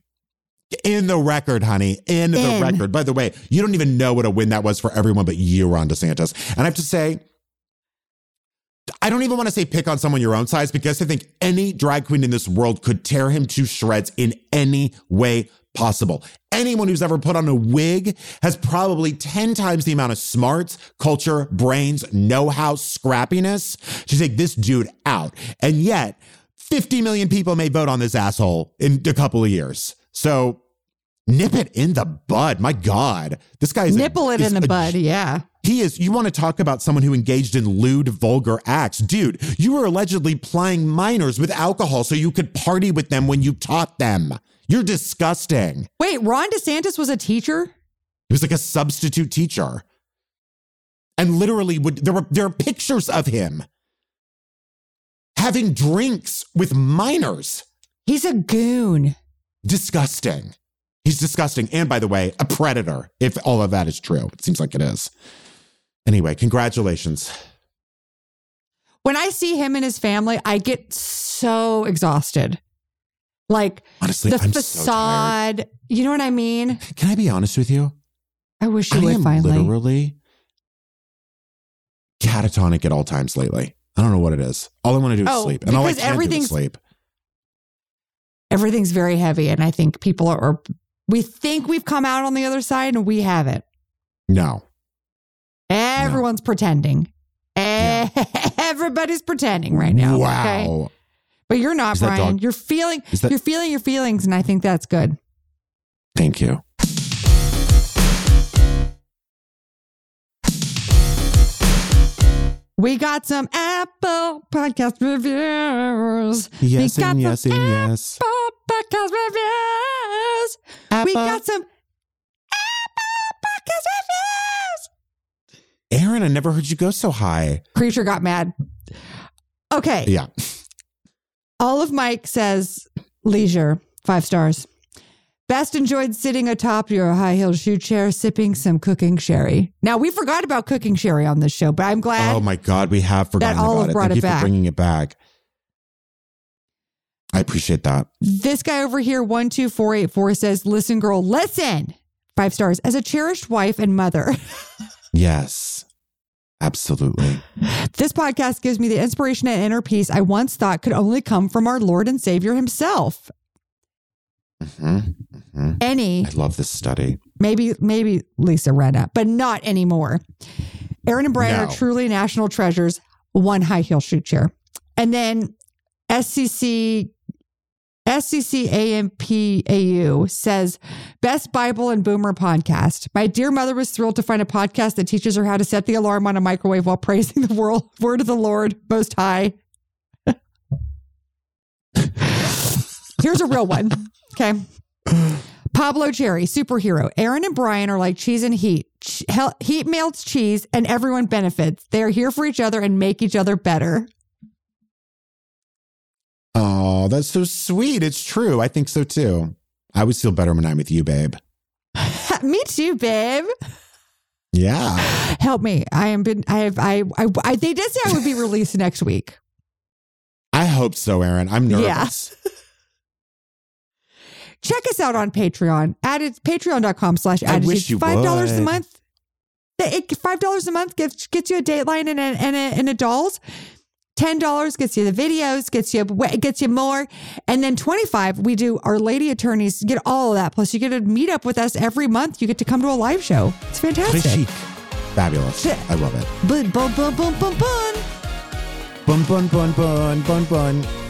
In the record, honey. In the record. By the way, you don't even know what a win that was for everyone but you, Ron DeSantis. And I have to say, I don't even want to say pick on someone your own size because I think any drag queen in this world could tear him to shreds in any way possible. Anyone who's ever put on a wig has probably 10 times the amount of smarts, culture, brains, know how, scrappiness to take this dude out. And yet, 50 million people may vote on this asshole in a couple of years. So nip it in the bud. My God. This guy is a- Nipple it is in the a bud. Yeah. he is, you want to talk about someone who engaged in lewd, vulgar acts. Dude, you were allegedly plying minors with alcohol so you could party with them when you taught them. You're disgusting. Wait, Ron DeSantis was a teacher? He was like a substitute teacher. And literally would there were there are pictures of him having drinks with minors. He's a goon. Disgusting. He's disgusting. And by the way, a predator, if all of that is true. It seems like it is. Anyway, congratulations. When I see him and his family, I get so exhausted. Like Honestly, the I'm so facade. you know what I mean? (laughs) Can I be honest with you? I wish you I would am finally. literally catatonic at all times lately. I don't know what it is. All I want to do is Oh, sleep, and all I can do is sleep. Everything's very heavy. And I think people are, are, we think we've come out on the other side and we haven't. No, Everyone's pretending. (laughs) Everybody's pretending right now. Wow. Okay? But you're not, Bryan. dog- You're feeling that- you're feeling your feelings, and I think that's good. Thank you. We got some Apple podcast reviews. Yes we got and yes some and yes. Apple podcast reviews. We got some Apple podcast reviews. Erin, I never heard you go so high. Creature got mad. Okay. Yeah. All of Mike says leisure, five stars. Best enjoyed sitting atop your high heeled shoe chair, sipping some cooking sherry. Now we forgot about cooking sherry on this show, but I'm glad. Oh my God, we have forgotten Olive about it. brought Thank it you back. for bringing it back. I appreciate that. This guy over here, one two four eight four, says, "Listen, girl, listen." Five stars. As a cherished wife and mother, (laughs) Yes, absolutely. this podcast gives me the inspiration and inner peace I once thought could only come from our Lord and Savior Himself. Mhm, mhm. Any I love this study. maybe maybe Lisa Rinna, but not anymore. Erin and Bryan No. are truly national treasures. One high heel shoe chair, and then SCC SCCAMPAU says best Bible and Boomer podcast. My dear mother was thrilled to find a podcast that teaches her how to set the alarm on a microwave while praising the world, word of the Lord Most High. (laughs) Here's a real one. Okay. (clears throat) Pablo Cherry, superhero. Erin and Bryan are like cheese and heat. Heat melts cheese and everyone benefits. They are here for each other and make each other better. Oh, that's so sweet. It's true. I think so too. I would feel better when I'm with you, babe. (laughs) Me too, babe. Yeah. (gasps) Help me. I am been I have I I, I they did say I would be released next week. I hope so, Erin. I'm nervous. (laughs) Check us out on Patreon at it's patreon.com slash attitude. you Five dollars a month. Five dollars a month gets gets you a Dateline and a and a, and a dolls. Ten dollars gets you the videos, gets you gets you more, and then twenty five we do our lady attorneys get all of that. Plus, you get to meet up with us every month. You get to come to a live show. It's fantastic. Fabulous. I love it. Bun, bun, bun, bun, bun, bun. Bun, bun, bun, bun, bun, bun.